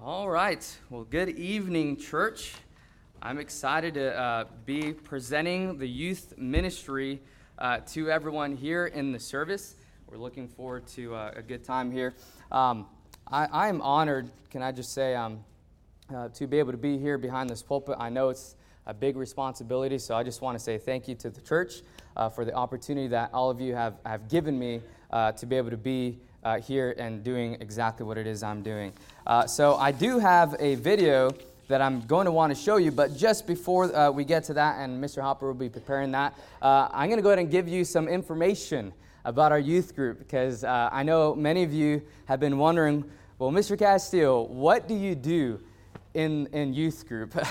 All right. Well, good evening, church. I'm excited to uh, be presenting the youth ministry uh, to everyone here in the service. We're looking forward to uh, a good time here. Um, I, am honored, can I just say, um, uh, to be able to be here behind this pulpit. I know it's a big responsibility, so I just want to say thank you to the church uh, for the opportunity that all of you have, have given me uh, to be able to be uh, here and doing exactly what it is I'm doing. Uh, so I do have a video that I'm going to want to show you, but just before uh, we get to that, and Mr. Hopper will be preparing that, uh, I'm going to go ahead and give you some information about our youth group because uh, I know many of you have been wondering, well, Mr. Castillo, what do you do in, in youth group?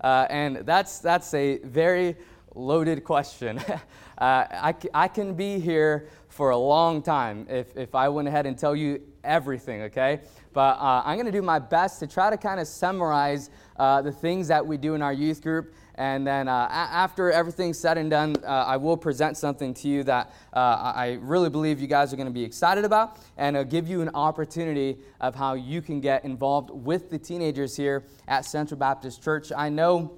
Uh, and that's, that's a very loaded question. I, I can be here for a long time if, if I went ahead and tell you everything, okay? But uh, I'm going to do my best to try to kind of summarize uh, the things that we do in our youth group. And then uh, a- after everything's said and done, uh, I will present something to you that uh, I really believe you guys are going to be excited about and give you an opportunity of how you can get involved with the teenagers here at Central Baptist Church. I know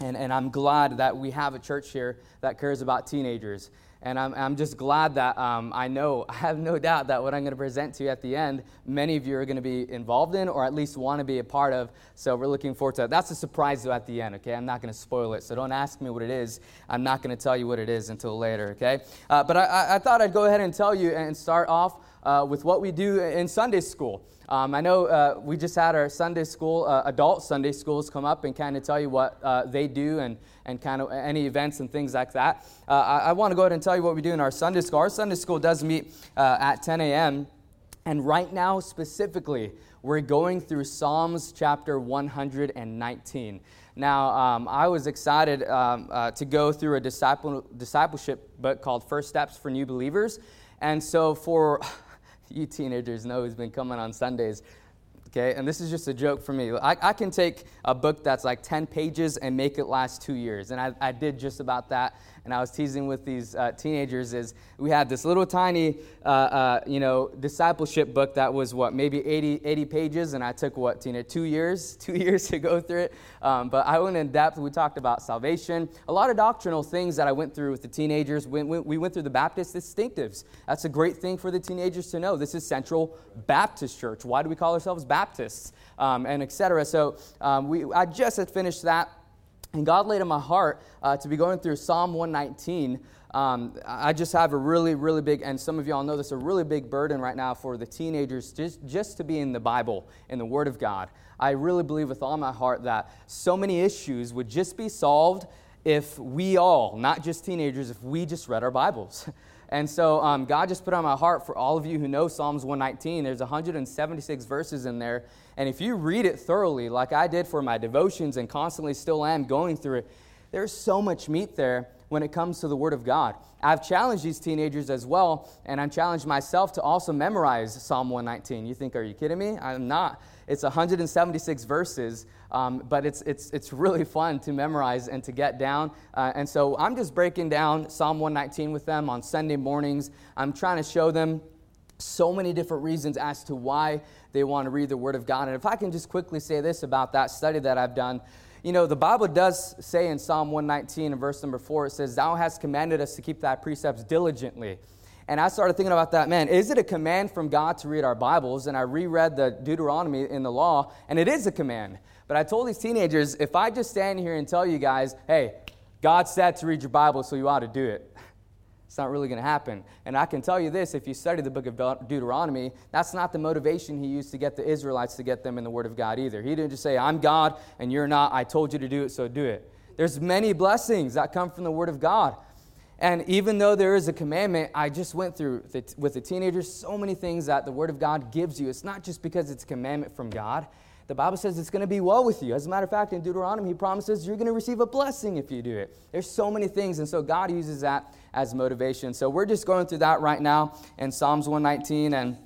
and, and I'm glad that we have a church here that cares about teenagers. And I'm, I'm just glad that um, I know, I have no doubt that what I'm going to present to you at the end, many of you are going to be involved in or at least want to be a part of. So we're looking forward to that. That's a surprise, though, at the end, okay? I'm not going to spoil it. So don't ask me what it is. I'm not going to tell you what it is until later, okay? Uh, but I, I thought I'd go ahead and tell you and start off uh, with what we do in Sunday school. Um, I know uh, we just had our Sunday school, uh, adult Sunday schools come up and kind of tell you what uh, they do and, and kind of any events and things like that. Uh, I, I want to go ahead and tell you what we do in our Sunday school. Our Sunday school does meet uh, at 10 a.m. And right now, specifically, we're going through Psalms chapter 119. Now, um, I was excited um, uh, to go through a disciple, discipleship book called First Steps for New Believers. And so, for you teenagers know who's been coming on Sundays. Okay, and this is just a joke for me. I, I can take a book that's like 10 pages and make it last two years. And I, I did just about that and I was teasing with these uh, teenagers is we had this little tiny, uh, uh, you know, discipleship book that was what maybe 80, 80 pages, and I took what Tina two years, two years to go through it. Um, but I went in depth. We talked about salvation, a lot of doctrinal things that I went through with the teenagers. We, we went through the Baptist distinctives. That's a great thing for the teenagers to know. This is Central Baptist Church. Why do we call ourselves Baptists? Um, and etc. So um, we, I just had finished that. And God laid in my heart uh, to be going through Psalm 119. Um, I just have a really, really big, and some of y'all know this, a really big burden right now for the teenagers just, just to be in the Bible, in the Word of God. I really believe with all my heart that so many issues would just be solved if we all, not just teenagers, if we just read our Bibles. And so um, God just put on my heart for all of you who know Psalms 119. There's 176 verses in there. And if you read it thoroughly, like I did for my devotions and constantly still am going through it, there's so much meat there when it comes to the Word of God. I've challenged these teenagers as well, and I've challenged myself to also memorize Psalm 119. You think, are you kidding me? I'm not. It's 176 verses, um, but it's, it's, it's really fun to memorize and to get down. Uh, and so I'm just breaking down Psalm 119 with them on Sunday mornings. I'm trying to show them so many different reasons as to why they want to read the Word of God. And if I can just quickly say this about that study that I've done, you know, the Bible does say in Psalm 119 and verse number 4, it says, Thou hast commanded us to keep thy precepts diligently. And I started thinking about that, man, is it a command from God to read our Bibles? And I reread the Deuteronomy in the law, and it is a command. But I told these teenagers, if I just stand here and tell you guys, hey, God said to read your Bible, so you ought to do it, it's not really going to happen. And I can tell you this if you study the book of Deuteronomy, that's not the motivation he used to get the Israelites to get them in the Word of God either. He didn't just say, I'm God and you're not. I told you to do it, so do it. There's many blessings that come from the Word of God. And even though there is a commandment, I just went through with the teenagers so many things that the Word of God gives you. It's not just because it's a commandment from God. The Bible says it's going to be well with you. As a matter of fact, in Deuteronomy, he promises you're going to receive a blessing if you do it. There's so many things, and so God uses that as motivation. So we're just going through that right now in Psalms 119, and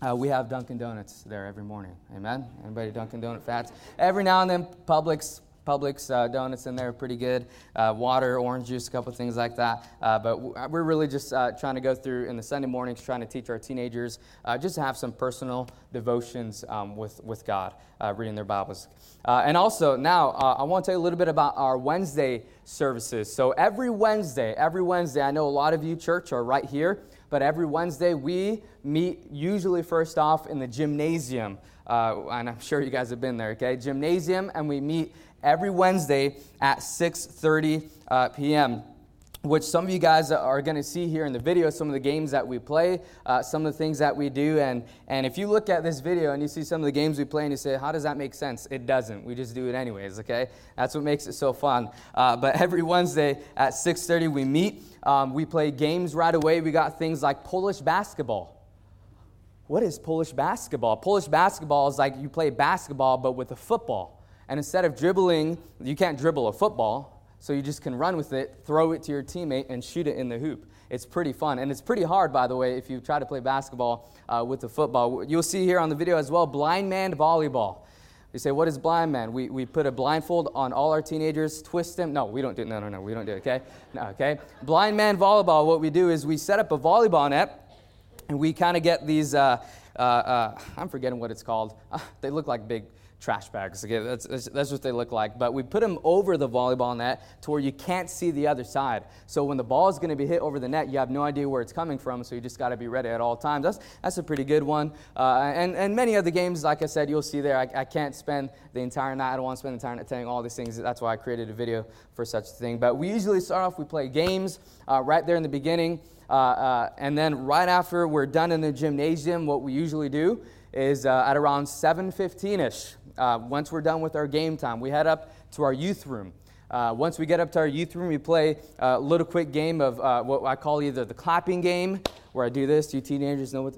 uh, we have Dunkin' Donuts there every morning. Amen? Anybody Dunkin' Donut fats? Every now and then, Publix Publix uh, donuts in there, pretty good. Uh, water, orange juice, a couple things like that. Uh, but we're really just uh, trying to go through in the Sunday mornings, trying to teach our teenagers uh, just to have some personal devotions um, with, with God, uh, reading their Bibles. and also, now I want to tell you a little bit about our Wednesday services. So every Wednesday, every Wednesday, I know a lot of you, church, are right here, but every Wednesday we meet usually first off in the gymnasium. Uh, and I'm sure you guys have been there, okay? Gymnasium, and we meet every Wednesday at 6:30 uh, p.m. Which some of you guys are going to see here in the video, some of the games that we play, uh, some of the things that we do. And, and if you look at this video and you see some of the games we play and you say, how does that make sense? It doesn't. We just do it anyways, okay? That's what makes it so fun. Uh, but every Wednesday at 6.30 we meet. Um, we play games right away. We got things like Polish basketball. What is Polish basketball? Polish basketball is like you play basketball but with a football. And instead of dribbling, you can't dribble a football, so you just can run with it, throw it to your teammate, and shoot it in the hoop. It's pretty fun. And it's pretty hard, by the way, if you try to play basketball uh, with the football. You'll see here on the video as well blind man volleyball. You say, what is blind man? We, we put a blindfold on all our teenagers, twist them. No, we don't do No, no, no, we don't do it, okay? No, okay? Blind man volleyball, what we do is we set up a volleyball net, and we kind of get these, uh, uh, uh, I'm forgetting what it's called. they look like big trash bags. Okay, that's, that's what they look like. But we put them over the volleyball net to where you can't see the other side. So when the ball is going to be hit over the net, you have no idea where it's coming from. So you just got to be ready at all times. That's, that's a pretty good one. Uh, and, and many of the games, like I said, you'll see there. I, I can't spend the entire night. I don't want to spend the entire night telling all these things. That's why I created a video for such a thing. But we usually start off, we play games uh, right there in the beginning. Uh, uh and then right after we're done in the gymnasium, what we usually do is uh, at around 7.15ish uh, once we're done with our game time, we head up to our youth room. Uh, once we get up to our youth room, we play a little quick game of uh, what I call either the clapping game, where I do this. You teenagers know what?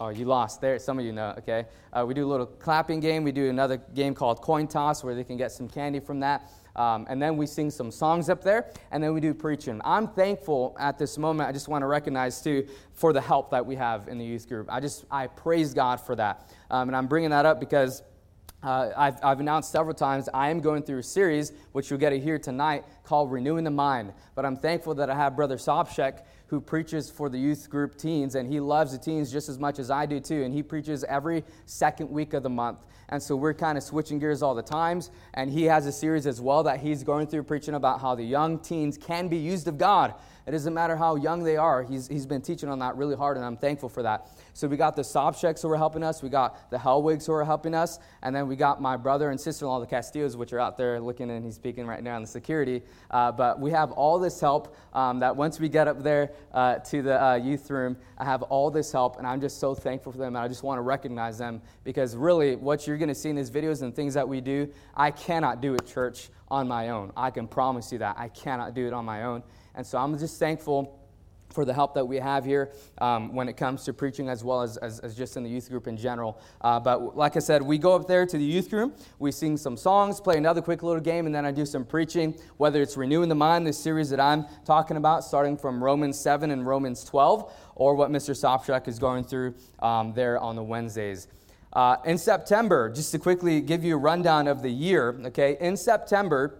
Oh, you lost there. Some of you know, okay? Uh, we do a little clapping game. We do another game called coin toss, where they can get some candy from that. Um, and then we sing some songs up there, and then we do preaching. I'm thankful at this moment. I just want to recognize, too, for the help that we have in the youth group. I just, I praise God for that. Um, and I'm bringing that up because uh, I've, I've, announced several times I am going through a series, which you'll get to hear tonight, called Renewing the Mind. But I'm thankful that I have Brother Sobchak, who preaches for the youth group teens, and he loves the teens just as much as I do, too. And he preaches every second week of the month. And so we're kind of switching gears all the times. And he has a series as well that he's going through preaching about how the young teens can be used of God. It doesn't matter how young they are. He's, he's been teaching on that really hard, and I'm thankful for that. So we got the Sobchaks who are helping us. We got the Hellwigs who are helping us. And then we got my brother and sister-in-law, the Castillos, which are out there looking, and he's speaking right now on the security. Uh, but we have all this help um, that once we get up there uh, to the uh, youth room, I have all this help, and I'm just so thankful for them. And I just want to recognize them because really what you're going to see in these videos and things that we do, I cannot do at church on my own. I can promise you that. I cannot do it on my own. And so I'm just thankful for the help that we have here um, when it comes to preaching as well as, as, as just in the youth group in general. Uh, but like I said, we go up there to the youth room, we sing some songs, play another quick little game, and then I do some preaching, whether it's Renewing the Mind, this series that I'm talking about, starting from Romans 7 and Romans 12, or what Mr. Sopchak is going through um, there on the Wednesdays. Uh, in September, just to quickly give you a rundown of the year, okay, in September,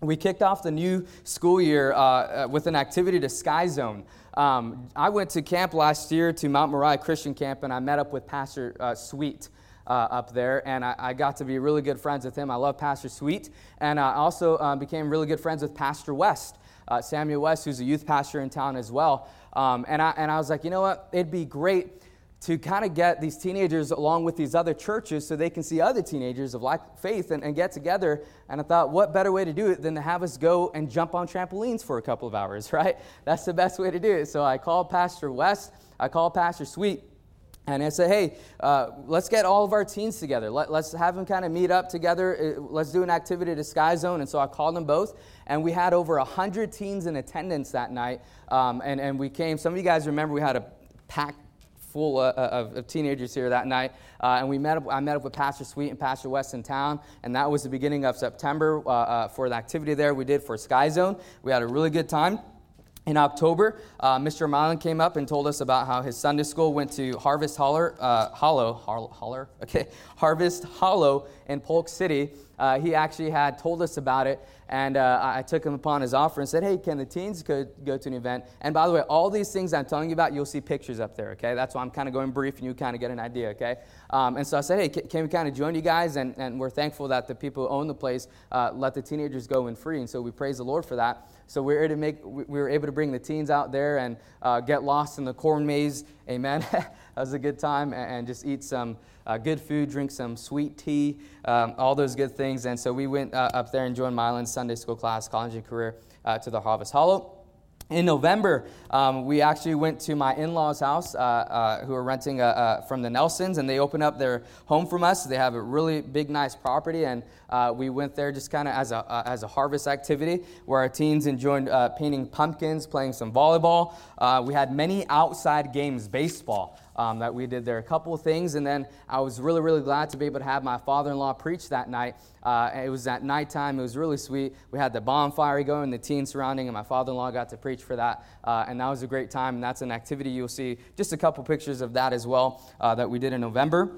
we kicked off the new school year uh, uh, with an activity to Sky Zone. Um, I went to camp last year to Mount Moriah Christian Camp, and I met up with Pastor uh, Sweet. Uh, up there, and I, I, got to be really good friends with him. I love Pastor Sweet, and I also uh, became really good friends with Pastor West, uh, Samuel West, who's a youth pastor in town as well. Um, and, I, and I was like, you know what? It'd be great to kind of get these teenagers along with these other churches so they can see other teenagers of like faith and, and, get together. And I thought, what better way to do it than to have us go and jump on trampolines for a couple of hours, right? That's the best way to do it. So I called Pastor West, I called Pastor Sweet, and I said, hey, uh, let's get all of our teens together. Let, us have them kind of meet up together. Uh, let's do an activity to Sky Zone. And so I called them both. And we had over 100 teens in attendance that night. Um, and, and we came, some of you guys remember we had a packed full uh, uh, of, of, teenagers here that night. Uh, and we met up, I met up with Pastor Sweet and Pastor West in town. And that was the beginning of September uh, uh, for the activity there we did for Sky Zone. We had a really good time. in October, uh, Mr. Milan came up and told us about how his Sunday school went to Harvest Holler, uh, Hollow, Holler, okay, Harvest Hollow in Polk City. Uh, he actually had told us about it, and uh, I took him upon his offer and said, "Hey, can the teens go, go to an event?" And by the way, all these things I'm telling you about, you'll see pictures up there. Okay, that's why I'm kind of going brief, and you kind of get an idea. Okay, um, and so I said, "Hey, can, can we kind of join you guys?" And, and we're thankful that the people who own the place uh, let the teenagers go in free, and so we praise the Lord for that. So we were, to make, we were able to bring the teens out there and uh, get lost in the corn maze. Amen. was a good time. And just eat some uh, good food, drink some sweet tea, um, all those good things. And so we went uh, up there and joined Milan's Sunday school class, college and career, uh, to the Harvest Hollow in November, um, we actually went to my in law's house, uh, uh, who are renting uh, uh, from the Nelsons, and they opened up their home from us. They have a really big, nice property, and uh, we went there just kind of as, a as a harvest activity where our teens enjoyed painting pumpkins, playing some volleyball. we had many outside games, baseball um, that we did there. A couple of things, and then I was really, really glad to be able to have my father in law preach that night. Uh, it was at nighttime. It was really sweet. We had the bonfire going, the teens surrounding, and my father in law got to preach for that. Uh, and that was a great time. And that's an activity you'll see just a couple pictures of that as well uh, that we did in November.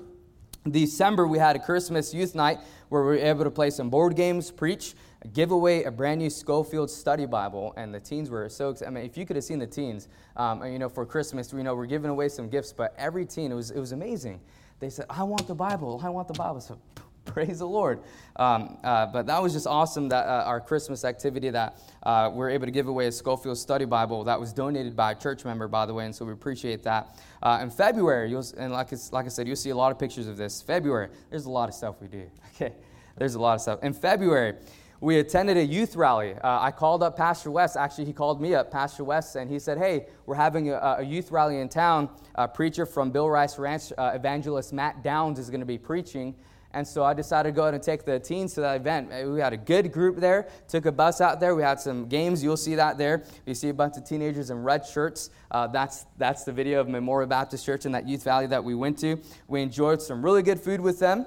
December, we had a Christmas youth night where we were able to play some board games, preach, give away a brand new Scofield Study Bible, and the teens were so excited. I mean, if you could have seen the teens, um, you know, for Christmas, we know we're giving away some gifts, but every teen, it was, it was amazing. They said, I want the Bible, I want the Bible. So praise the Lord. Um, uh, but that was just awesome that uh, our Christmas activity that uh, we are able to give away a Scofield Study Bible that was donated by a church member, by the way, and so we appreciate that. Uh, in February, and like, like I said, you'll see a lot of pictures of this. February, there's a lot of stuff we do. Okay, there's a lot of stuff. In February, we attended a youth rally. Uh, I called up Pastor West. Actually, he called me up, Pastor West, and he said, Hey, we're having a, a youth rally in town. A preacher from Bill Rice Ranch, uh, evangelist Matt Downs, is going to be preaching. And so I decided to go and take the teens to that event. We had a good group there, took a bus out there. We had some games. You'll see that there. You see a bunch of teenagers in red shirts. Uh, that's, that's the video of Memorial Baptist Church in that youth valley that we went to. We enjoyed some really good food with them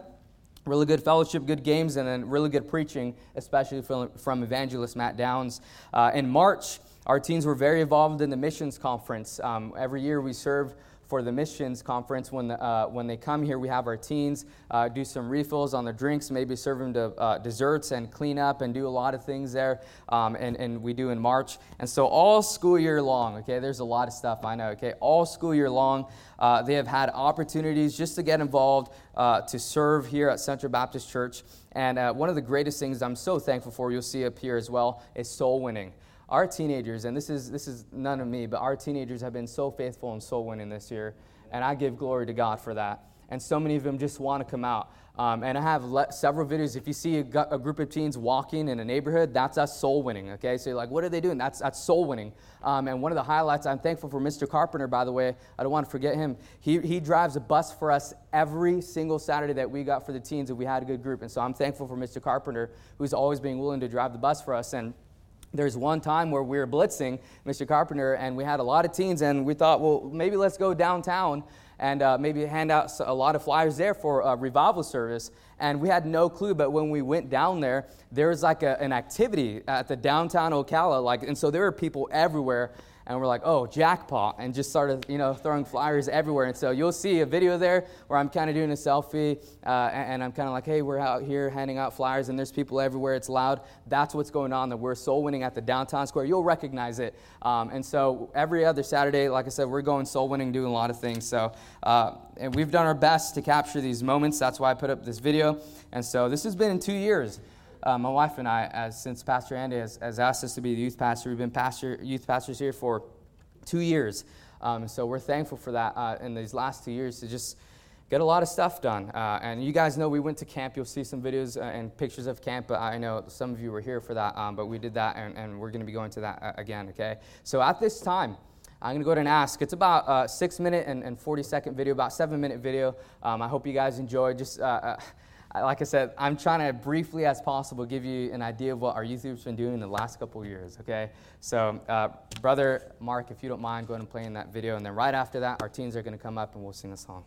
really good fellowship, good games, and then really good preaching, especially from, from evangelist Matt Downs. Uh, in March, our teens were very involved in the missions conference. Um, every year we serve for the missions conference. When, the, uh, when they come here, we have our teens uh, do some refills on the drinks, maybe serve them to uh, desserts and clean up and do a lot of things there. Um, and, and we do in March. And so, all school year long, okay, there's a lot of stuff I know, okay, all school year long, uh, they have had opportunities just to get involved, uh, to serve here at Central Baptist Church. And uh, one of the greatest things I'm so thankful for, you'll see up here as well, is soul winning our teenagers, and this is, this is none of me, but our teenagers have been so faithful and soul winning this year. And I give glory to God for that. And so many of them just want to come out. Um, and I have le- several videos. If you see a, a, group of teens walking in a neighborhood, that's us soul winning. Okay, so you're like, what are they doing? That's that's soul winning. Um, and one of the highlights, I'm thankful for Mr. Carpenter, by the way. I don't want to forget him. He he drives a bus for us every single Saturday that we got for the teens, and we had a good group. And so I'm thankful for Mr. Carpenter, who's always being willing to drive the bus for us. And there's one time where we were blitzing Mr. Carpenter, and we had a lot of teens, and we thought, well, maybe let's go downtown and uh, maybe hand out a lot of flyers there for a revival service. And we had no clue, but when we went down there, there was like a, an activity at the downtown Ocala, like, and so there were people everywhere and we're like, oh, jackpot, and just started, you know, throwing flyers everywhere. And so you'll see a video there where I'm kind of doing a selfie, uh, and, I'm kind of like, hey, we're out here handing out flyers, and there's people everywhere. It's loud. That's what's going on. That we're soul winning at the downtown square. You'll recognize it. Um, and so every other Saturday, like I said, we're going soul winning, doing a lot of things. So, uh, and we've done our best to capture these moments. That's why I put up this video. And so this has been in two years uh, my wife and I, as since Pastor Andy has, has, asked us to be the youth pastor, we've been pastor, youth pastors here for two years. Um, so we're thankful for that uh, in these last two years to just get a lot of stuff done. Uh, and you guys know we went to camp. You'll see some videos uh, and pictures of camp. But I know some of you were here for that. Um, but we did that, and, and we're going to be going to that uh, again. Okay. So at this time. I'm going to go ahead and ask. It's about a six minute and, and 40 second video, about seven minute video. Um, I hope you guys enjoy. Just uh, uh, like I said, I'm trying to briefly as possible give you an idea of what our youth group's been doing in the last couple years, okay? So, uh, Brother Mark, if you don't mind, go ahead and play in that video. And then right after that, our teens are going to come up and we'll sing a song.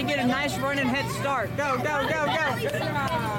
To get a nice running head start. Go, go, go, go.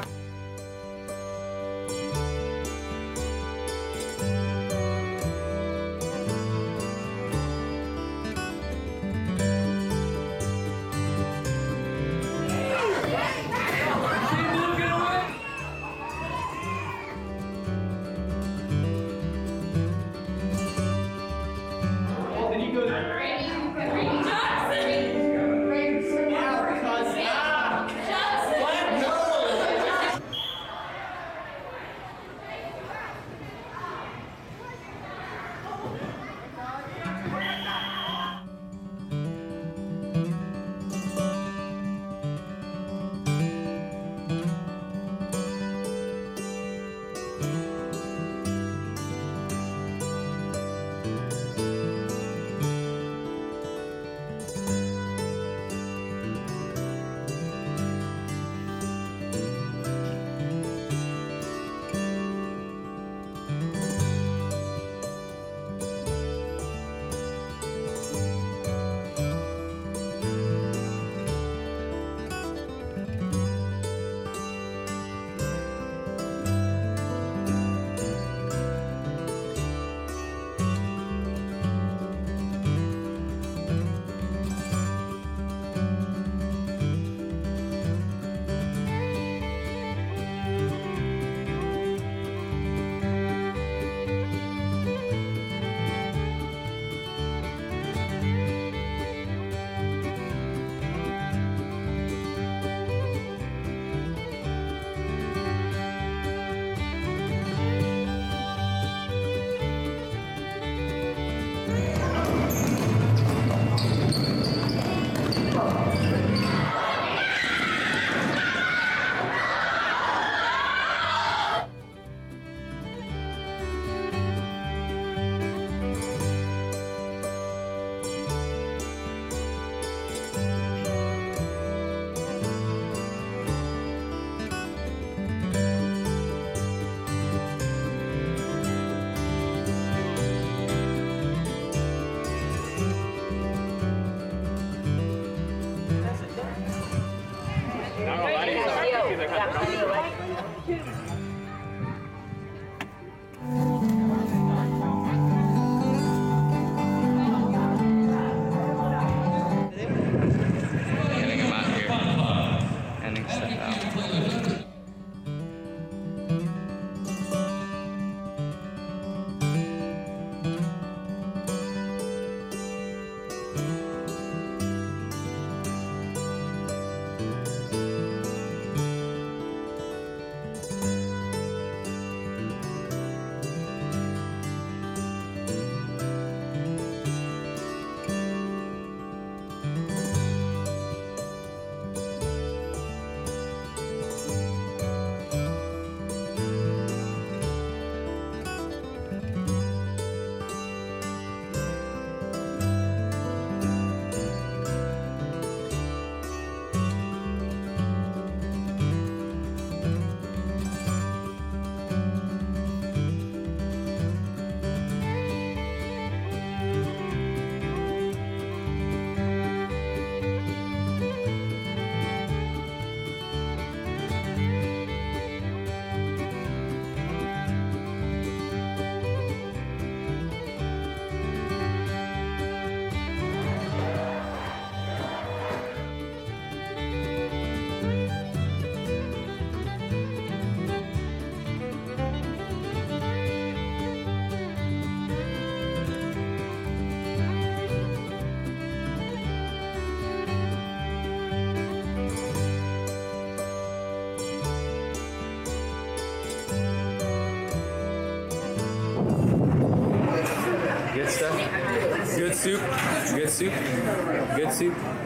Stuff. Good soup. Good soup.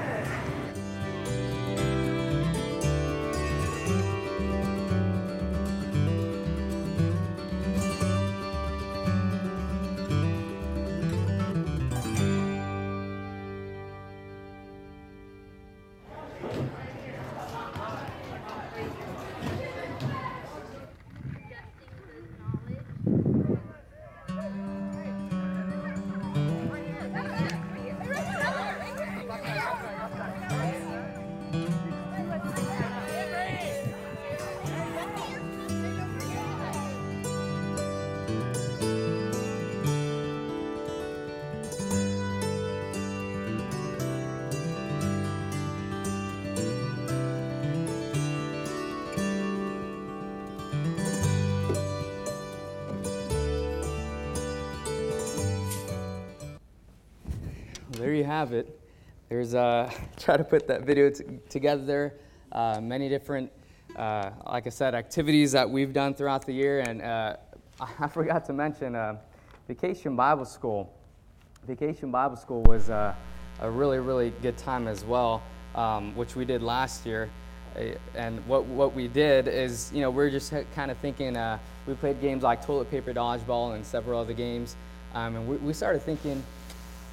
Have it. There's uh, try to put that video t- together. Uh, many different, uh, like I said, activities that we've done throughout the year, and uh, I forgot to mention uh, Vacation Bible School. Vacation Bible School was uh, a really, really good time as well, um, which we did last year. And what, what we did is, you know, we are just kind of thinking, we played games like toilet paper dodgeball and several other games. Um, and we, we started thinking,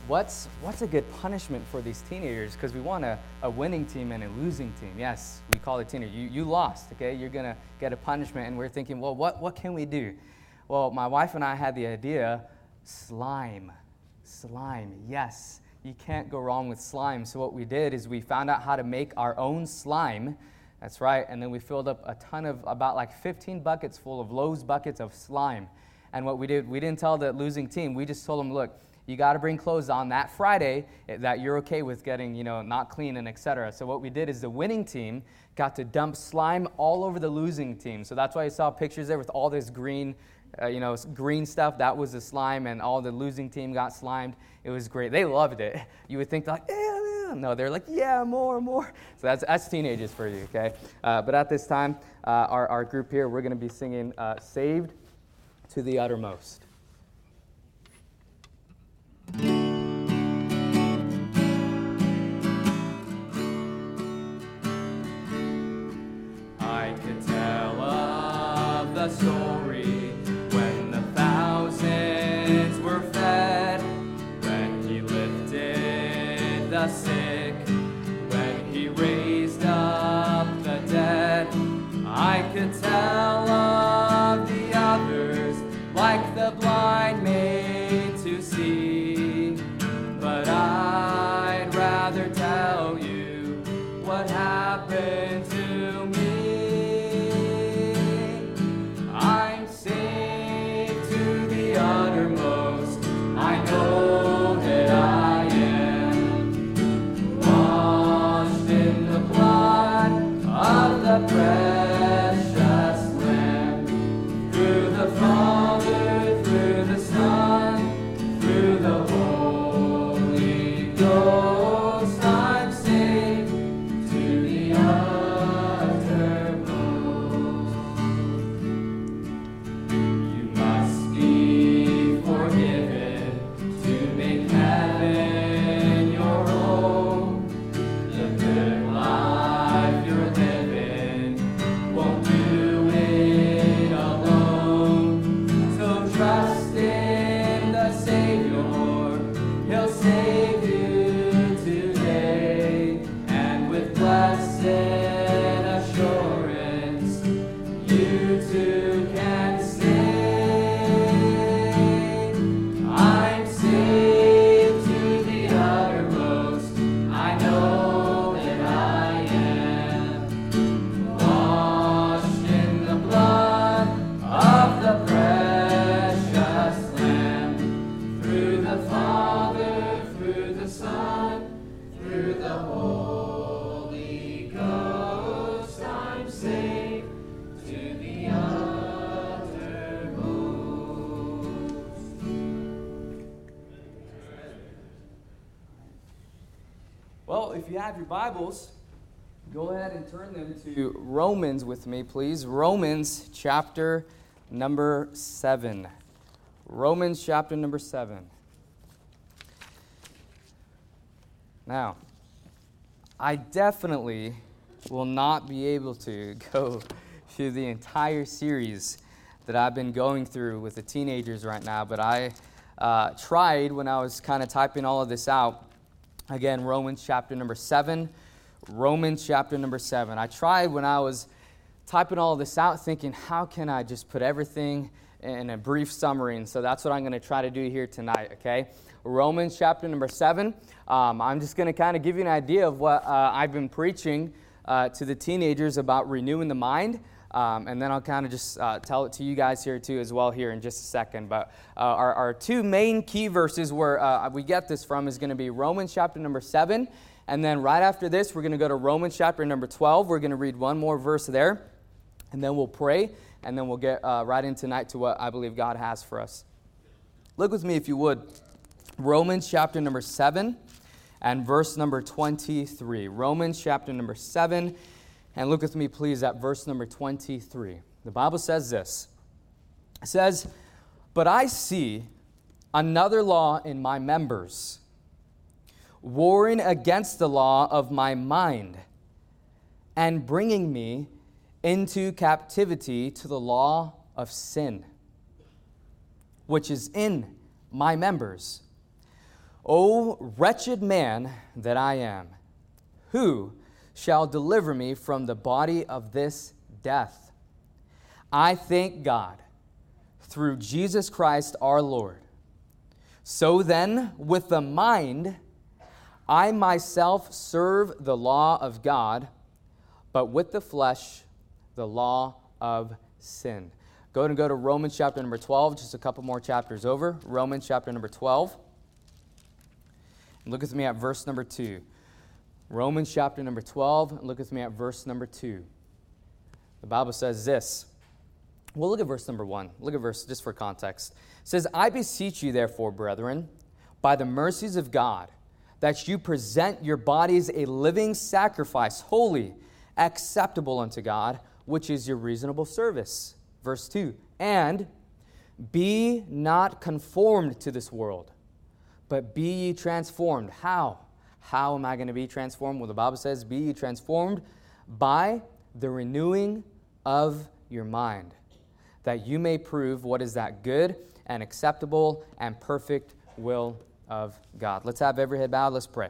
what's, what's a good punishment for these teenagers? Because we want a, a winning team and a losing team. Yes, we call it teenager. You, you lost, okay? You're going to get a punishment. And we're thinking, well, what, what can we do? Well, my wife and I had the idea slime. Slime, yes. You can't go wrong with slime. So, what we did is we found out how to make our own slime. That's right. And then we filled up a ton of, about like 15 buckets full of Lowe's buckets of slime. And what we did, we didn't tell the losing team, we just told them, look, you got to bring clothes on that Friday eh, that you're okay with getting, you know, not clean and etc. So what we did is the winning team got to dump slime all over the losing team. So that's why you saw pictures there with all this green, uh, you know, green stuff. That was the slime, and all the losing team got slimed. It was great. They loved it. You would think like, yeah, yeah. No, they're like, yeah, more, more. So that's that's teenagers for you, okay? Uh, but at this time, uh, our our group here, we're going to be singing uh, "Saved to the Uttermost." I could tell of the story when the thousands were fed, when he lifted the sick, when he raised up the dead. I could tell have your Bibles, go ahead and turn them to Romans with me, please. Romans chapter number 7. Romans chapter number 7. Now, I definitely will not be able to go through the entire series that I've been going through with the teenagers right now, but I uh, tried when I was kind of typing all of this out. Again, Romans chapter number 7. Romans chapter number 7. I tried when I was typing all this out, thinking, how can I just put everything in a brief summary? And so that's what I'm going to try to do here tonight, okay? Romans chapter number 7. Um, I'm just going to kind of give you an idea of what uh, I've been preaching uh, to the teenagers about renewing the mind. Um, and then I'll kind of just uh, tell it to you guys here too as well here in just a second. But uh, our, our two main key verses where uh, we get this from is going to be Romans chapter number 7. And then right after this, we're going to go to Romans chapter number 12. We're going to read one more verse there. And then we'll pray. And then we'll get uh, right in tonight to what I believe God has for us. Look with me if you would. Romans chapter number 7. and verse number 23. Romans chapter number 7, and look with me, please, at verse number 23. The Bible says this It says, But I see another law in my members, warring against the law of my mind, and bringing me into captivity to the law of sin, which is in my members. O wretched man that I am, who shall deliver me from the body of this death? I thank God through Jesus Christ our Lord. So then, with the mind, I myself serve the law of God, but with the flesh, the law of sin. Go and go to Romans chapter number 12, just a couple more chapters over. Romans chapter number 12. Look with me at verse number 2. Romans chapter number 12, look with me at verse number 2. The Bible says this. Well, look at verse number 1. Look at verse just for context. It says, I beseech you, therefore, brethren, by the mercies of God, that you present your bodies a living sacrifice, holy, acceptable unto God, which is your reasonable service. Verse 2. And be not conformed to this world but be ye transformed. How? How am I going to be transformed? Well, the Bible says, Be transformed by the renewing of your mind, that you may prove what is that good and acceptable and perfect will of God. Let's have every head bowed. Let's pray.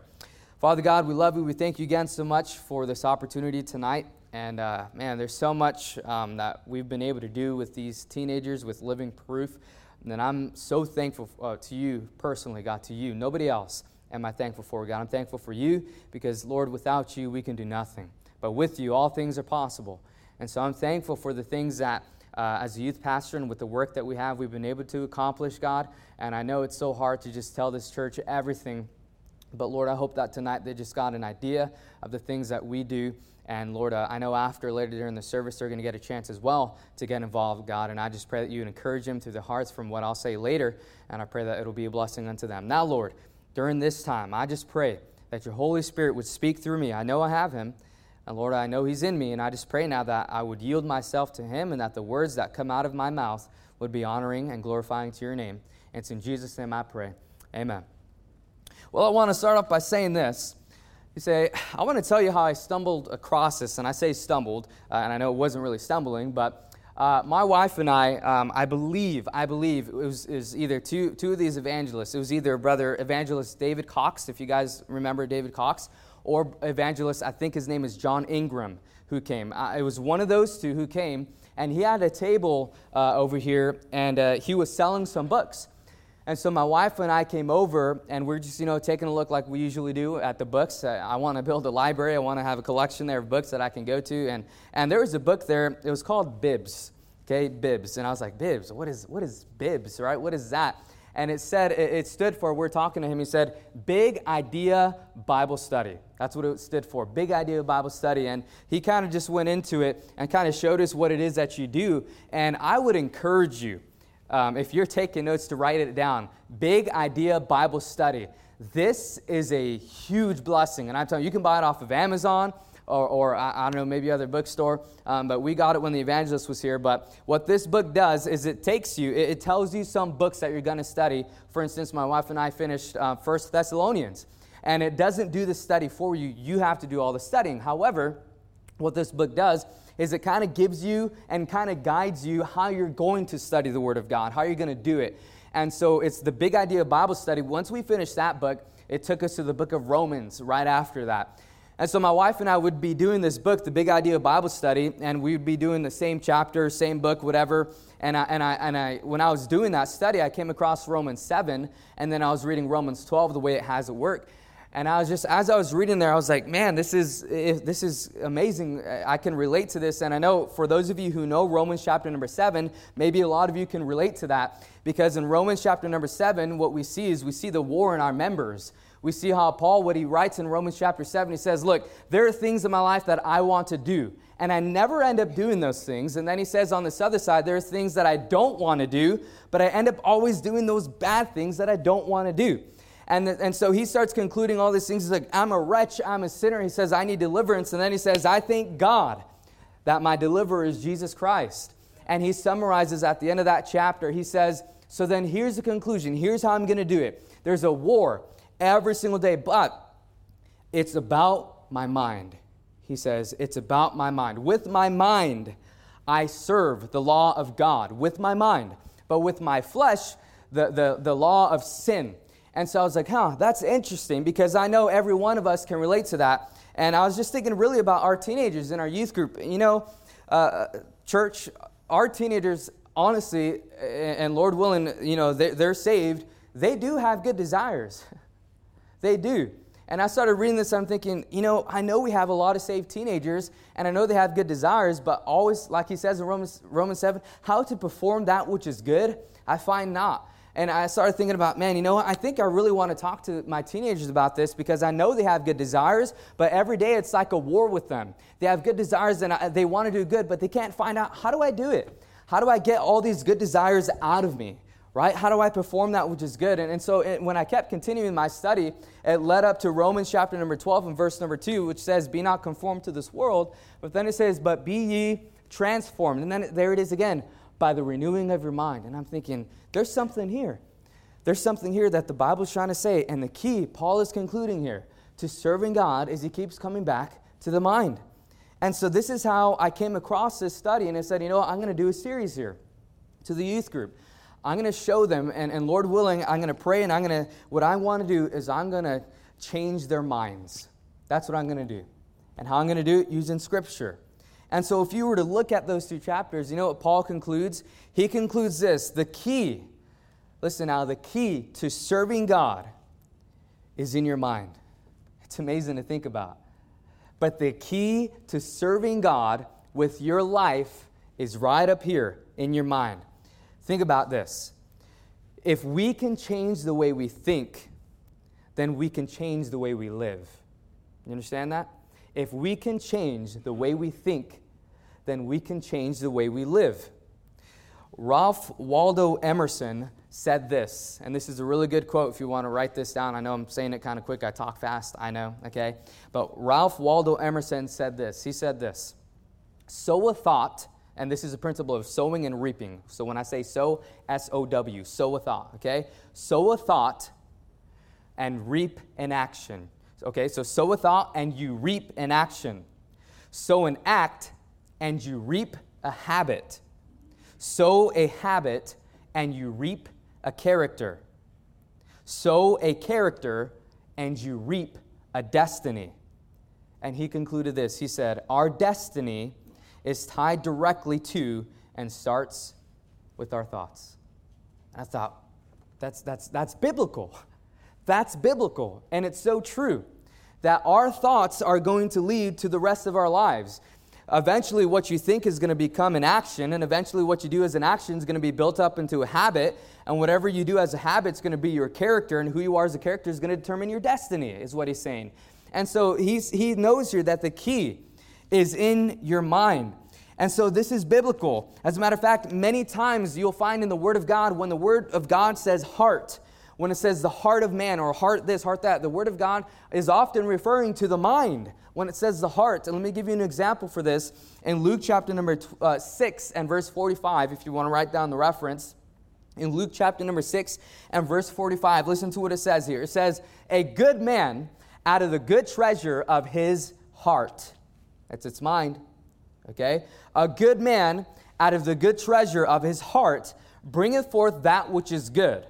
Father God, we love you. We thank you again so much for this opportunity tonight. And uh, man, there's so much um, that we've been able to do with these teenagers with living proof. And I'm so thankful uh, to you personally, God, to you. Nobody else am I thankful for, God. I'm thankful for you because, Lord, without you, we can do nothing. But with you, all things are possible. And so I'm thankful for the things that, uh, as a youth pastor and with the work that we have, we've been able to accomplish, God. And I know it's so hard to just tell this church everything. But Lord, I hope that tonight they just got an idea of the things that we do and Lord, uh, I know after, later during the service, they're going to get a chance as well to get involved, God. And I just pray that you would encourage them through the hearts from what I'll say later. And I pray that it'll be a blessing unto them. Now, Lord, during this time, I just pray that your Holy Spirit would speak through me. I know I have him. And Lord, I know he's in me. And I just pray now that I would yield myself to him and that the words that come out of my mouth would be honoring and glorifying to your name. And it's in Jesus' name I pray. Amen. Well, I want to start off by saying this. You say, I want to tell you how I stumbled across this. And I say stumbled, uh, and I know it wasn't really stumbling, but uh, my wife and I, um, I believe, I believe it was, it was, either two, two of these evangelists. It was either brother evangelist David Cox, if you guys remember David Cox, or evangelist, I think his name is John Ingram, who came. Uh, it was one of those two who came, and he had a table uh, over here, and uh, he was selling some books. And so my wife and I came over, and we're just, you know, taking a look like we usually do at the books. I, I want to build a library. I want to have a collection there of books that I can go to. And, and there was a book there. It was called Bibs, okay, Bibs. And I was like, Bibs, what is, what is Bibs, right? What is that? And it said, it, it stood for, we're talking to him, he said, Big Idea Bible Study. That's what it stood for, Big Idea Bible Study. And he kind of just went into it and kind of showed us what it is that you do. And I would encourage you, um, if you're taking notes, to write it down. Big Idea Bible Study. This is a huge blessing. And I'm telling you, you can buy it off of Amazon or, or I, I, don't know, maybe other bookstore. Um, but we got it when the evangelist was here. But what this book does is it takes you, it, it tells you some books that you're going to study. For instance, my wife and I finished uh, First Thessalonians. And it doesn't do the study for you, you have to do all the studying. However, what this book does is it kind of gives you and kind of guides you how you're going to study the Word of God, how you're going to do it. And so it's the big idea of Bible study. Once we finished that book, it took us to the book of Romans right after that. And so my wife and I would be doing this book, the big idea of Bible study, and we would be doing the same chapter, same book, whatever. And I, and I, and I, when I was doing that study, I came across Romans 7, and then I was reading Romans 12 the way it has it work. And I was just, as I was reading there, I was like, man, this is, this is amazing. I can relate to this. And I know for those of you who know Romans chapter number seven, maybe a lot of you can relate to that. Because in Romans chapter number seven, what we see is we see the war in our members. We see how Paul, what he writes in Romans chapter 7, he says, Look, there are things in my life that I want to do, and I never end up doing those things. And then he says on this other side, there are things that I don't want to do, but I end up always doing those bad things that I don't want to do. And, and so he starts concluding all these things. He's like, I'm a wretch, I'm a sinner. He says, I need deliverance. And then he says, I thank God that my deliverer is Jesus Christ. And he summarizes at the end of that chapter, he says, So then here's the conclusion. Here's how I'm going to do it. There's a war every single day, but it's about my mind. He says, It's about my mind. With my mind, I serve the law of God, with my mind. But with my flesh, the, the, the law of sin. And so I was like, huh, that's interesting because I know every one of us can relate to that. And I was just thinking really about our teenagers in our youth group. You know, uh, church, our teenagers, honestly, and Lord willing, you know, they're, saved, they do have good desires. they do. And I started reading this, I'm thinking, you know, I know we have a lot of saved teenagers, and I know they have good desires, but always, like he says in Romans, Romans 7, how to perform that which is good, I find not. And I started thinking about, man, you know what? I think I really want to talk to my teenagers about this because I know they have good desires, but every day it's like a war with them. They have good desires and they want to do good, but they can't find out how do I do it? How do I get all these good desires out of me? Right? How do I perform that which is good? And, and so it, when I kept continuing my study, it led up to Romans chapter number 12 and verse number 2, which says, Be not conformed to this world. But then it says, But be ye transformed. And then there it is again by the renewing of your mind. And I'm thinking, there's something here. There's something here that the Bible's trying to say. And the key, Paul is concluding here, to serving God is he keeps coming back to the mind. And so this is how I came across this study. And I said, you know what, I'm going to do a series here to the youth group. I'm going to show them, and, and Lord willing, I'm going to pray, and I'm going to, what I want to do is I'm going to change their minds. That's what I'm going to do. And how I'm going to do it? Using Scripture. And so, if you were to look at those two chapters, you know what Paul concludes? He concludes this the key, listen now, the key to serving God is in your mind. It's amazing to think about. But the key to serving God with your life is right up here in your mind. Think about this. If we can change the way we think, then we can change the way we live. You understand that? If we can change the way we think, then we can change the way we live. Ralph Waldo Emerson said this, and this is a really good quote if you want to write this down. I know I'm saying it kind of quick, I talk fast, I know, okay? But Ralph Waldo Emerson said this. He said this Sow a thought, and this is a principle of sowing and reaping. So when I say sow, S O W, sow a thought, okay? Sow a thought and reap an action. Okay, so sow a thought and you reap an action. Sow an act and you reap a habit. Sow a habit and you reap a character. Sow a character and you reap a destiny. And he concluded this He said, Our destiny is tied directly to and starts with our thoughts. And I thought, that's, that's, that's biblical. That's biblical. And it's so true that our thoughts are going to lead to the rest of our lives eventually what you think is going to become an action, and eventually what you do as an action is going to be built up into a habit, and whatever you do as a habit is going to be your character, and who you are as a character is going to determine your destiny, is what he's saying. And so he's, he knows here that the key is in your mind. And so this is biblical. As a matter of fact, many times you'll find in the Word of God, when the Word of God says heart, when it says the heart of man or heart this, heart that, the Word of God is often referring to the mind when it says the heart. And let me give you an example for this in Luke chapter number uh, 6 and verse 45, if you want to write down the reference. In Luke chapter number 6 and verse 45, listen to what it says here. It says, A good man out of the good treasure of his heart. That's its mind. Okay? A good man out of the good treasure of his heart bringeth forth that which is good.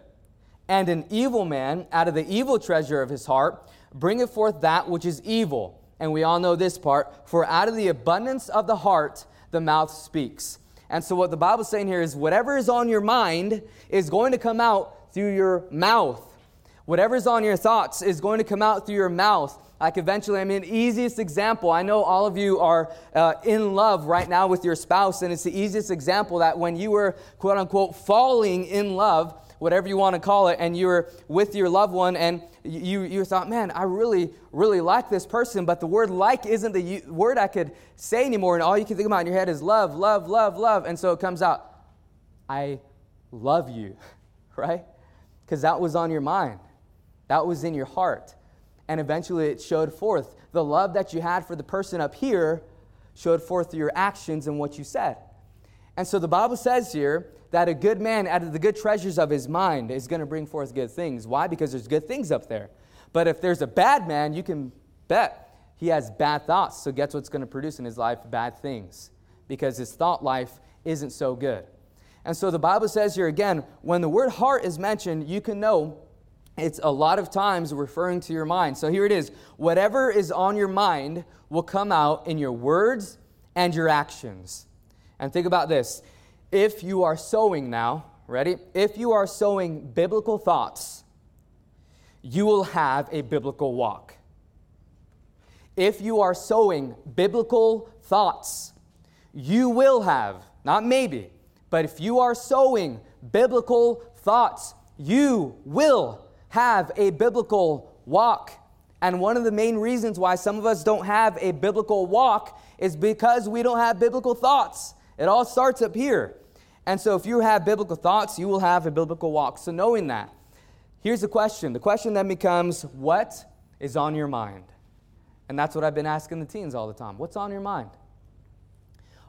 And an evil man out of the evil treasure of his heart bringeth forth that which is evil and we all know this part for out of the abundance of the heart, the mouth speaks. And so, what the Bible's saying here is whatever is on your mind is going to come out through your mouth. Whatever's on your thoughts is going to come out through your mouth. Like eventually, I mean, easiest example. I know all of you are uh, in love right now with your spouse, and it's the easiest example that when you were quote unquote falling in love, whatever you want to call it, and you were with your loved one and you, you thought, man, I really, really like this person, but the word like isn't the word I could say anymore, and all you can think about in your head is love, love, love, love. And so it comes out, I love you, right? Because that was on your mind. That was in your heart. And eventually it showed forth. The love that you had for the person up here showed forth through your actions and what you said. And so the Bible says here that a good man, out of the good treasures of his mind, is going to bring forth good things. Why? Because there's good things up there. But if there's a bad man, you can bet he has bad thoughts. So guess what's going to produce in his life? Bad things. Because his thought life isn't so good. And so the Bible says here again, when the word heart is mentioned, you can know it's a lot of times referring to your mind. So here it is whatever is on your mind will come out in your words and your actions. And think about this if you are sowing now, ready? If you are sowing biblical thoughts, you will have a biblical walk. If you are sowing biblical thoughts, you will have, not maybe, but if you are sowing biblical thoughts, you will have a biblical walk. And one of the main reasons why some of us don't have a biblical walk is because we don't have biblical thoughts. It all starts up here. And so if you have biblical thoughts, you will have a biblical walk. So knowing that, here's the question. The question then becomes what is on your mind? And that's what I've been asking the teens all the time. What's on your mind?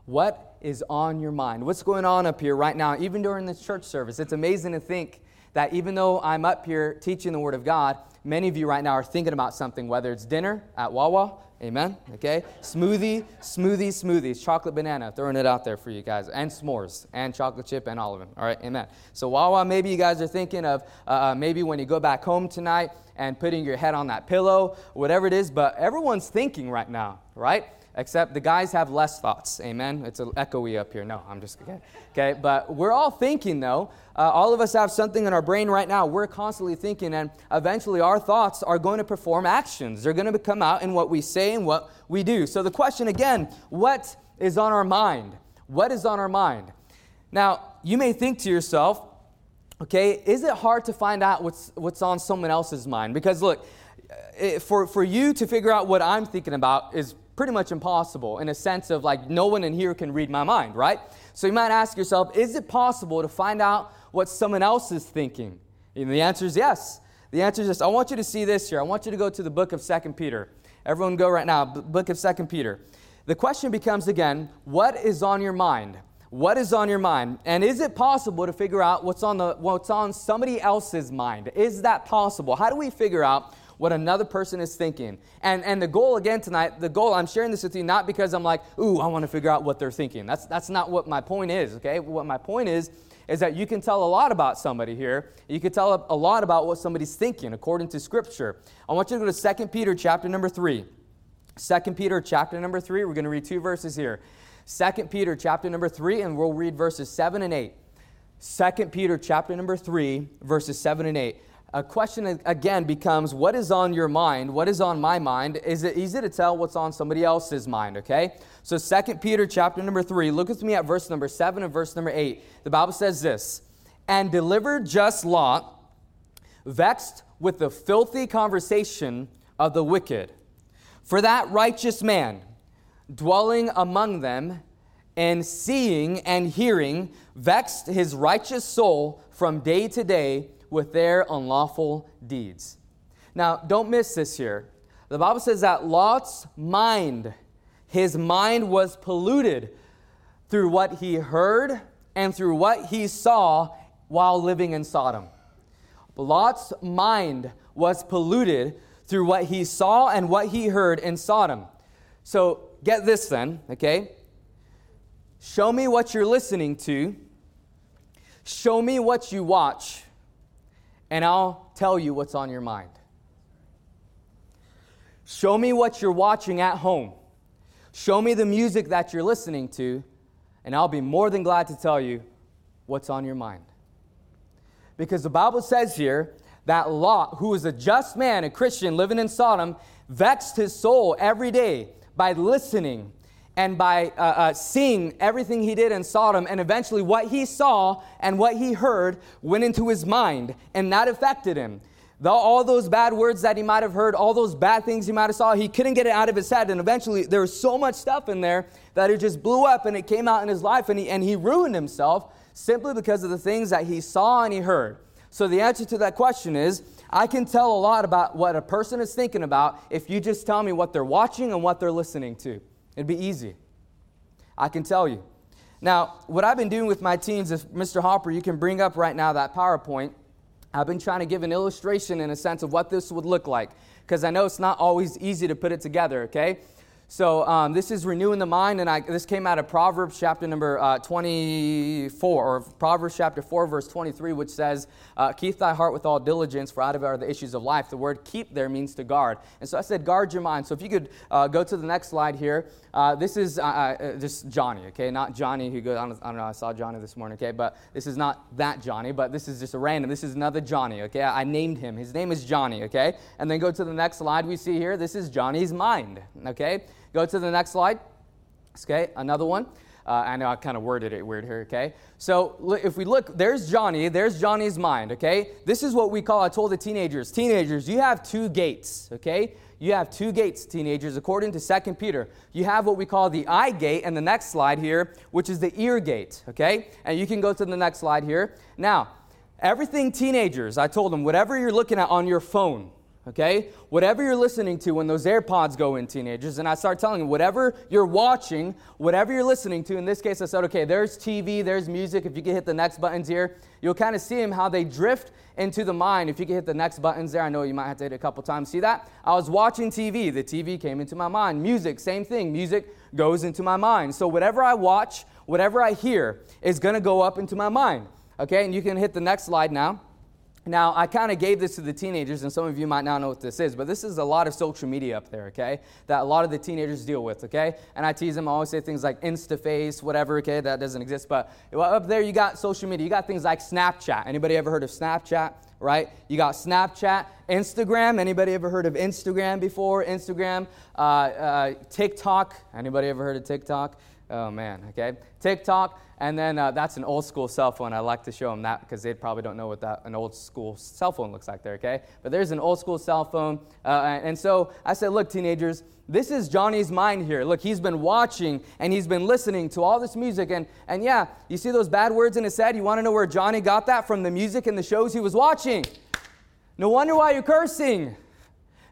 What is on your mind? What's going on up here right now, even during this church service? It's amazing to think that even though I'm up here teaching the Word of God, many of you right now are thinking about something, whether it's dinner at Wawa, amen, okay? Smoothie, smoothie, smoothies, chocolate banana, throwing it out there for you guys, and s'mores, and chocolate chip, and all of them, all right, amen. So Wawa, maybe you guys are thinking of uh, uh, maybe when you go back home tonight and putting your head on that pillow, whatever it is, but everyone's thinking right now, right? Except the guys have less thoughts. Amen. It's echoey up here. No, I'm just kidding. Okay, but we're all thinking though. Uh, all of us have something in our brain right now. We're constantly thinking, and eventually our thoughts are going to perform actions. They're going to come out in what we say and what we do. So the question again: What is on our mind? What is on our mind? Now you may think to yourself, okay, is it hard to find out what's what's on someone else's mind? Because look. For, for you to figure out what I'm thinking about is pretty much impossible in a sense of like no one in here can read my mind, right? So you might ask yourself, is it possible to find out what someone else is thinking? And the answer is yes. The answer is yes. I want you to see this here. I want you to go to the book of Second Peter. Everyone go right now, book of Second Peter. The question becomes again, what is on your mind? What is on your mind? And is it possible to figure out what's on the what's on somebody else's mind? Is that possible? How do we figure out what another person is thinking. And, and the goal, again, tonight, the goal, I'm sharing this with you not because I'm like, ooh, I want to figure out what they're thinking. That's, that's not what my point is, okay? What my point is, is that you can tell a lot about somebody here. You can tell a lot about what somebody's thinking according to Scripture. I want you to go to 2 Peter chapter number 3. 2 Peter chapter number 3, we're going to read two verses here. 2 Peter chapter number 3, and we'll read verses 7 and 8. 2 Peter chapter number 3, verses 7 and 8 a question again becomes what is on your mind? What is on my mind? Is it easy to tell what's on somebody else's mind okay? So 2 peter chapter number 3 look with me at verse number 7 and verse number 8 the bible says this and delivered just lot vexed with the filthy conversation of the wicked. For that righteous man dwelling among them and seeing and hearing vexed his righteous soul from day to day with their unlawful deeds. Now, don't miss this here. The Bible says that Lot's mind, his mind was polluted through what he heard and through what he saw while living in Sodom. Lot's mind was polluted through what he saw and what he heard in Sodom. So get this then, okay? Show me what you're listening to. Show me what you watch and I'll tell you what's on your mind. Show me what you're watching at home. Show me the music that you're listening to, and I'll be more than glad to tell you what's on your mind. Because the Bible says here that Lot, who was a just man, a Christian living in Sodom, vexed his soul every day by listening and by uh, uh, seeing everything he did in Sodom, and eventually what he saw and what he heard went into his mind, and that affected him. The, all those bad words that he might have heard, all those bad things he might have saw, he couldn't get it out of his head. And eventually, there was so much stuff in there that it just blew up and it came out in his life, and he, and he ruined himself simply because of the things that he saw and he heard. So, the answer to that question is I can tell a lot about what a person is thinking about if you just tell me what they're watching and what they're listening to. It'd be easy. I can tell you. Now, what I've been doing with my teens is, Mr. Hopper, you can bring up right now that PowerPoint. I've been trying to give an illustration in a sense of what this would look like because I know it's not always easy to put it together, okay? So um, this is renewing the mind, and I, this came out of Proverbs chapter number uh, 24, or Proverbs chapter 4, verse 23, which says, uh, Keep thy heart with all diligence, for out of it are the issues of life. The word keep there means to guard. And so I said, guard your mind. So if you could uh, go to the next slide here. Uh, this is uh, uh, Johnny, okay? Not Johnny who goes, I don't, I don't know, I saw Johnny this morning, okay? But this is not that Johnny, but this is just a random. This is another Johnny, okay? I named him. His name is Johnny, okay? And then go to the next slide we see here. This is Johnny's mind, okay? Go to the next slide. Okay, another one. Uh, I know I kind of worded it weird here, okay? So if we look, there's Johnny, there's Johnny's mind, okay? This is what we call, I told the teenagers, teenagers, you have two gates, okay? You have two gates, teenagers, according to 2 Peter. You have what we call the eye gate, and the next slide here, which is the ear gate, okay? And you can go to the next slide here. Now, everything teenagers, I told them, whatever you're looking at on your phone, okay? Whatever you're listening to when those AirPods go in, teenagers, and I start telling them, whatever you're watching, whatever you're listening to, in this case, I said, okay, there's TV, there's music. If you can hit the next buttons here, you'll kind of see them how they drift into the mind. If you can hit the next buttons there, I know you might have to hit it a couple times. See that? I was watching TV, the TV came into my mind. Music, same thing. Music goes into my mind. So whatever I watch, whatever I hear, is going to go up into my mind. Okay, and you can hit the next slide now. Now, I kind of gave this to the teenagers, and some of you might not know what this is, but this is a lot of social media up there, okay? That a lot of the teenagers deal with, okay? And I tease them, I always say things like InstaFace, whatever, okay? That doesn't exist. But up there, you got social media. You got things like Snapchat. Anybody ever heard of Snapchat, right? You got Snapchat, Instagram. Anybody ever heard of Instagram before? Instagram, uh, uh, TikTok. Anybody ever heard of TikTok? Oh, man, okay? TikTok. And then uh, that's an old school cell phone. I like to show them that because they probably don't know what that an old school cell phone looks like there, okay? But there's an old school cell phone. Uh, and so I said, look, teenagers, this is Johnny's mind here. Look, he's been watching and he's been listening to all this music. And, and yeah, you see those bad words in his head? You want to know where Johnny got that? From the music and the shows he was watching. No wonder why you're cursing.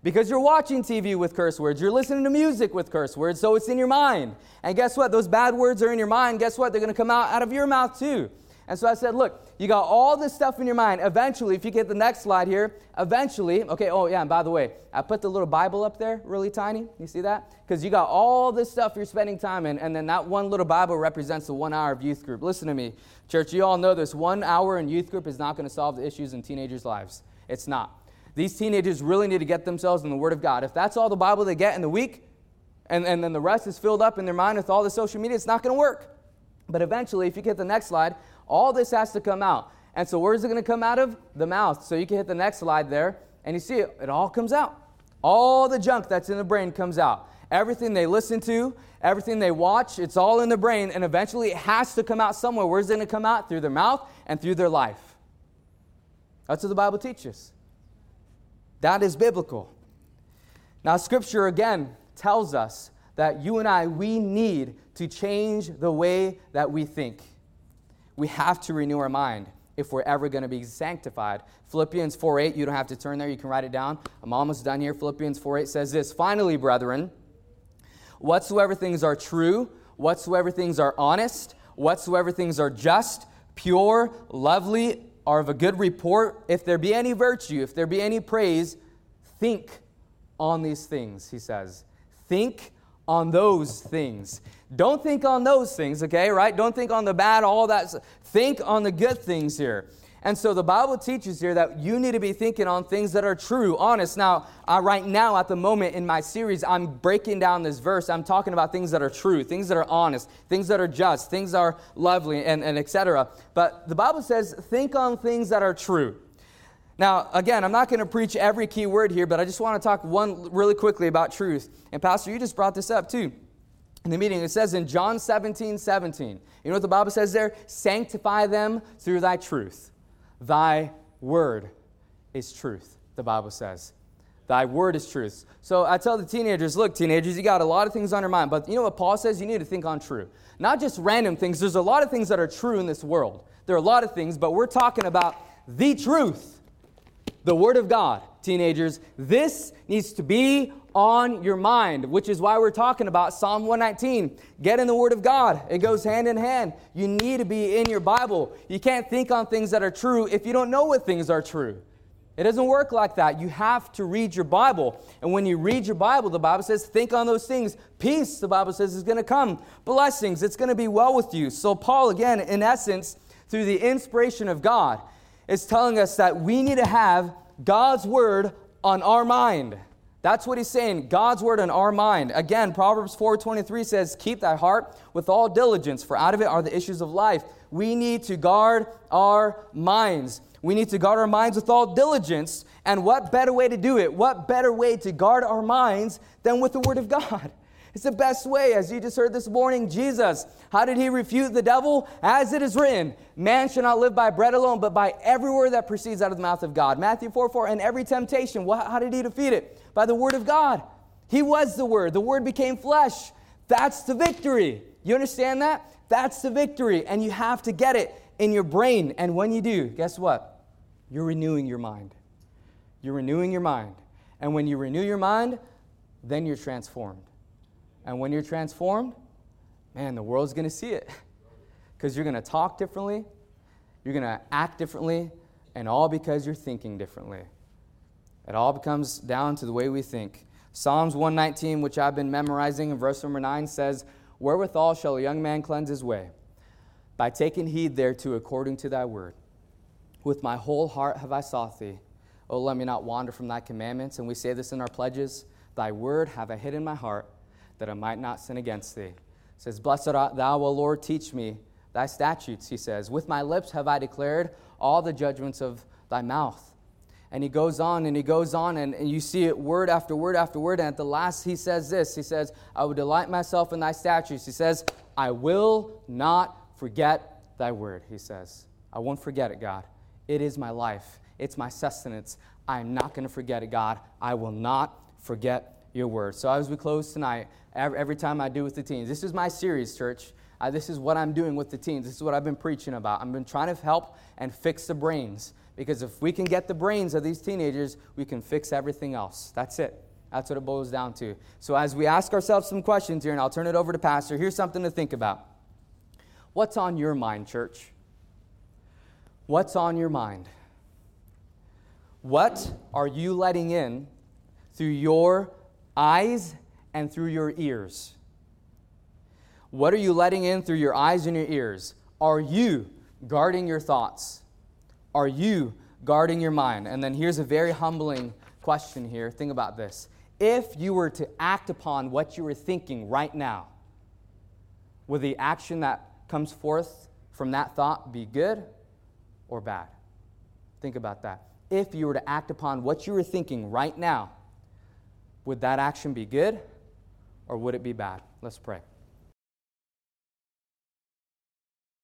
Because you're watching TV with curse words, you're listening to music with curse words, so it's in your mind. And guess what? Those bad words are in your mind. Guess what? They're going to come out out of your mouth too. And so I said, look, you got all this stuff in your mind. Eventually, if you get the next slide here, eventually, okay, oh yeah, and by the way, I put the little Bible up there really tiny. You see that? Because you got all this stuff you're spending time in, and then that one little Bible represents the one hour of youth group. Listen to me, church, you all know this. One hour in youth group is not going to solve the issues in teenagers' lives. It's not. These teenagers really need to get themselves in the Word of God. If that's all the Bible they get in the week, and, and then the rest is filled up in their mind with all the social media, it's not going to work. But eventually, if you get the next slide, all this has to come out. And so, where is it going to come out of? The mouth. So, you can hit the next slide there, and you see it, it all comes out. All the junk that's in the brain comes out. Everything they listen to, everything they watch, it's all in the brain, and eventually it has to come out somewhere. Where's it going to come out? Through their mouth and through their life. That's what the Bible teaches. That is biblical. Now, Scripture again tells us that you and I, we need to change the way that we think. We have to renew our mind if we're ever going to be sanctified. Philippians 4:8, you don't have to turn there, you can write it down. I'm almost done here. Philippians 4:8 says this, "Finally, brethren, whatsoever things are true, whatsoever things are honest, whatsoever things are just, pure, lovely, are of a good report, if there be any virtue, if there be any praise, think on these things, he says. Think on those things. Don't think on those things, okay, right? Don't think on the bad, all that. Think on the good things here. And so the Bible teaches here that you need to be thinking on things that are true, honest. Now, uh, right now, at the moment in my series, I'm breaking down this verse. I'm talking about things that are true, things that are honest, things that are just, things that are lovely, and, and etc. But the Bible says, think on things that are true. Now, again, I'm not going to preach every key word here, but I just want to talk one really quickly about truth. And Pastor, you just brought this up too in the meeting. It says in John 17, 17, you know what the Bible says there? Sanctify them through thy truth. Thy word is truth, the Bible says. Thy word is truth. So I tell the teenagers, look, teenagers, you got a lot of things on your mind, but you know what Paul says? You need to think on true. Not just random things. There's a lot of things that are true in this world. There are a lot of things, but we're talking about the truth. the Word of God, teenagers. This needs to be on your mind, which is why we're talking about Psalm 119. Get in the Word of God, it goes hand in hand. You need to be in your Bible. You can't think on things that are true if you don't know what things are true. It doesn't work like that. You have to read your Bible. And when you read your Bible, the Bible says, think on those things. Peace, the Bible says, is going to come. Blessings, it's going to be well with you. So, Paul, again, in essence, through the inspiration of God, is telling us that we need to have God's word on our mind. That's what he's saying, God's word in our mind. Again, Proverbs 4:23 says, "Keep thy heart with all diligence, for out of it are the issues of life." We need to guard our minds. We need to guard our minds with all diligence. And what better way to do it? What better way to guard our minds than with the word of God? It's the best way, as you just heard this morning. Jesus, how did he refute the devil? As it is written, man shall not live by bread alone, but by every word that proceeds out of the mouth of God. Matthew 4 4, and every temptation, how did he defeat it? By the word of God. He was the word, the word became flesh. That's the victory. You understand that? That's the victory, and you have to get it in your brain. And when you do, guess what? You're renewing your mind. You're renewing your mind. And when you renew your mind, then you're transformed. And when you're transformed, man, the world's going to see it. Because you're going to talk differently, you're going to act differently, and all because you're thinking differently. It all comes down to the way we think. Psalms 119, which I've been memorizing in verse number 9, says, Wherewithal shall a young man cleanse his way? By taking heed thereto according to thy word. With my whole heart have I sought thee. Oh, let me not wander from thy commandments. And we say this in our pledges Thy word have I hid in my heart that I might not sin against thee. It says, Blessed art thou, O Lord, teach me thy statutes, he says. With my lips have I declared all the judgments of thy mouth. And he goes on and he goes on, and, and you see it word after word after word. And at the last, he says this He says, I will delight myself in thy statutes. He says, I will not forget thy word, he says. I won't forget it, God. It is my life, it's my sustenance. I'm not going to forget it, God. I will not forget your word. So as we close tonight, every time I do with the teens, this is my series, church. Uh, this is what I'm doing with the teens. This is what I've been preaching about. I've been trying to help and fix the brains. Because if we can get the brains of these teenagers, we can fix everything else. That's it. That's what it boils down to. So, as we ask ourselves some questions here, and I'll turn it over to Pastor, here's something to think about. What's on your mind, church? What's on your mind? What are you letting in through your eyes and through your ears. What are you letting in through your eyes and your ears? Are you guarding your thoughts? Are you guarding your mind? And then here's a very humbling question here. Think about this. If you were to act upon what you were thinking right now, would the action that comes forth from that thought be good or bad? Think about that. If you were to act upon what you were thinking right now, would that action be good or would it be bad? Let's pray.